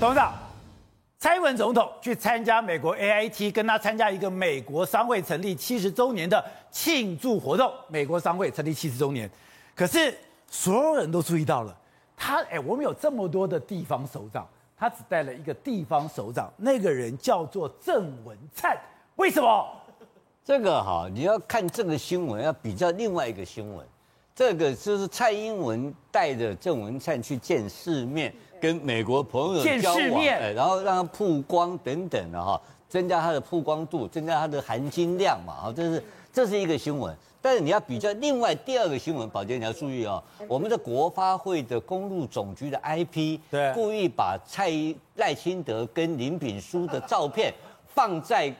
董事长，蔡英文总统去参加美国 AIT，跟他参加一个美国商会成立七十周年的庆祝活动。美国商会成立七十周年，可是所有人都注意到了，他哎，我们有这么多的地方首长，他只带了一个地方首长，那个人叫做郑文灿，为什么？这个哈，你要看这个新闻，要比较另外一个新闻。这个就是蔡英文带着郑文灿去见世面，跟美国朋友交往，哎，然后让他曝光等等的哈，增加他的曝光度，增加他的含金量嘛，啊，这是这是一个新闻。但是你要比较另外第二个新闻，宝杰你要注意哦，我们的国发会的公路总局的 IP，对，故意把蔡赖清德跟林炳书的照片放在。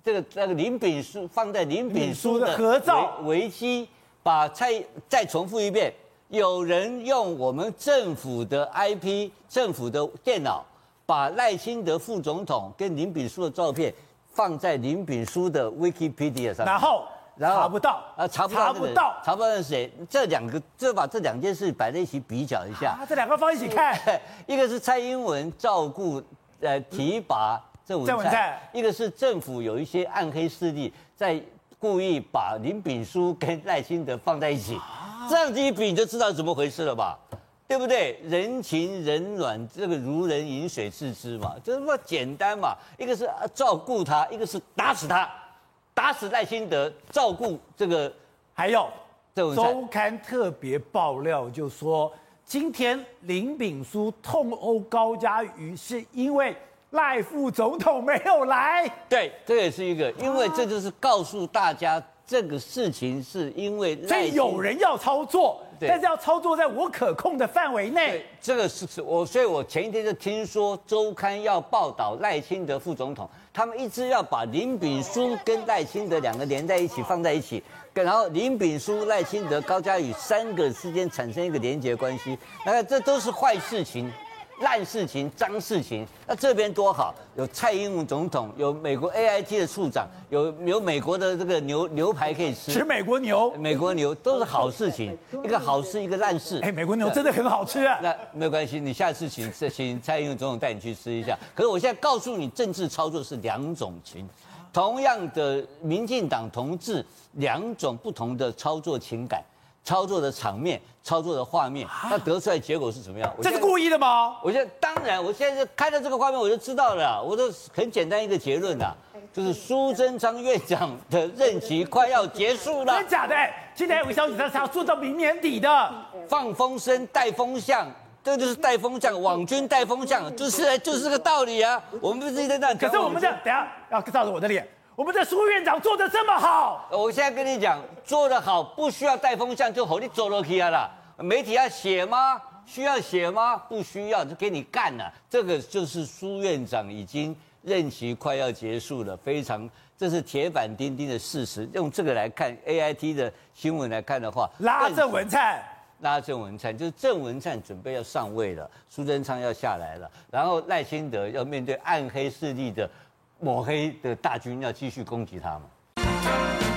这个那个林炳书放在林炳书的合照维基，把蔡再重复一遍，有人用我们政府的 IP、政府的电脑，把赖清德副总统跟林炳书的照片放在林炳书的 Wikipedia 上，然后然后查不到啊，查不到查不到查不到是谁？这两个就把这两件事摆在一起比较一下，啊、这两个放一起看，一个是蔡英文照顾呃提拔。郑文灿，一个是政府有一些暗黑势力在故意把林炳书跟赖清德放在一起，这样子一比你就知道怎么回事了吧？对不对？人情冷暖，这个如人饮水自知嘛，就这么简单嘛。一个是照顾他，一个是打死他，打死赖清德，照顾这个。还有周刊特别爆料，就说今天林炳书痛殴高嘉瑜，是因为。赖副总统没有来，对，这也是一个，因为这就是告诉大家，这个事情是因为所以有人要操作，但是要操作在我可控的范围内。这个是我，所以我前一天就听说周刊要报道赖清德副总统，他们一直要把林炳书跟赖清德两个连在一起，放在一起，然后林炳书、赖清德、高嘉宇三个之间产生一个连结关系，那这都是坏事情。烂事情、脏事情，那这边多好，有蔡英文总统，有美国 AIT 的处长，有有美国的这个牛牛排可以吃，吃美国牛，美国牛都是好事情，一个好事，一个烂事。哎，美国牛真的很好吃啊。那没有关系，你下次请请蔡英文总统带你去吃一下。可是我现在告诉你，政治操作是两种情，同样的民进党同志，两种不同的操作情感。操作的场面，操作的画面，那得出来结果是怎么样？这是故意的吗？我现在当然，我现在就看到这个画面，我就知道了。我都很简单一个结论呐，就是苏贞昌院长的任期快要结束了。真的假的？今天有个消息，他是要做到明年底的。放风声，带风向，这就是带风向，网军带风向，就是就是这个道理啊。我们不是一直在那，可是我们这样，等下要照着我的脸。我们的苏院长做的这么好，我现在跟你讲，做得好不需要带风向就好，你走了去了。媒体要写吗？需要写吗？不需要，就给你干了。这个就是苏院长已经任期快要结束了，非常这是铁板钉钉的事实。用这个来看，AIT 的新闻来看的话，拉郑文灿，拉郑文灿，就是郑文灿准备要上位了，苏贞昌要下来了，然后赖清德要面对暗黑势力的。抹黑的大军要继续攻击他吗？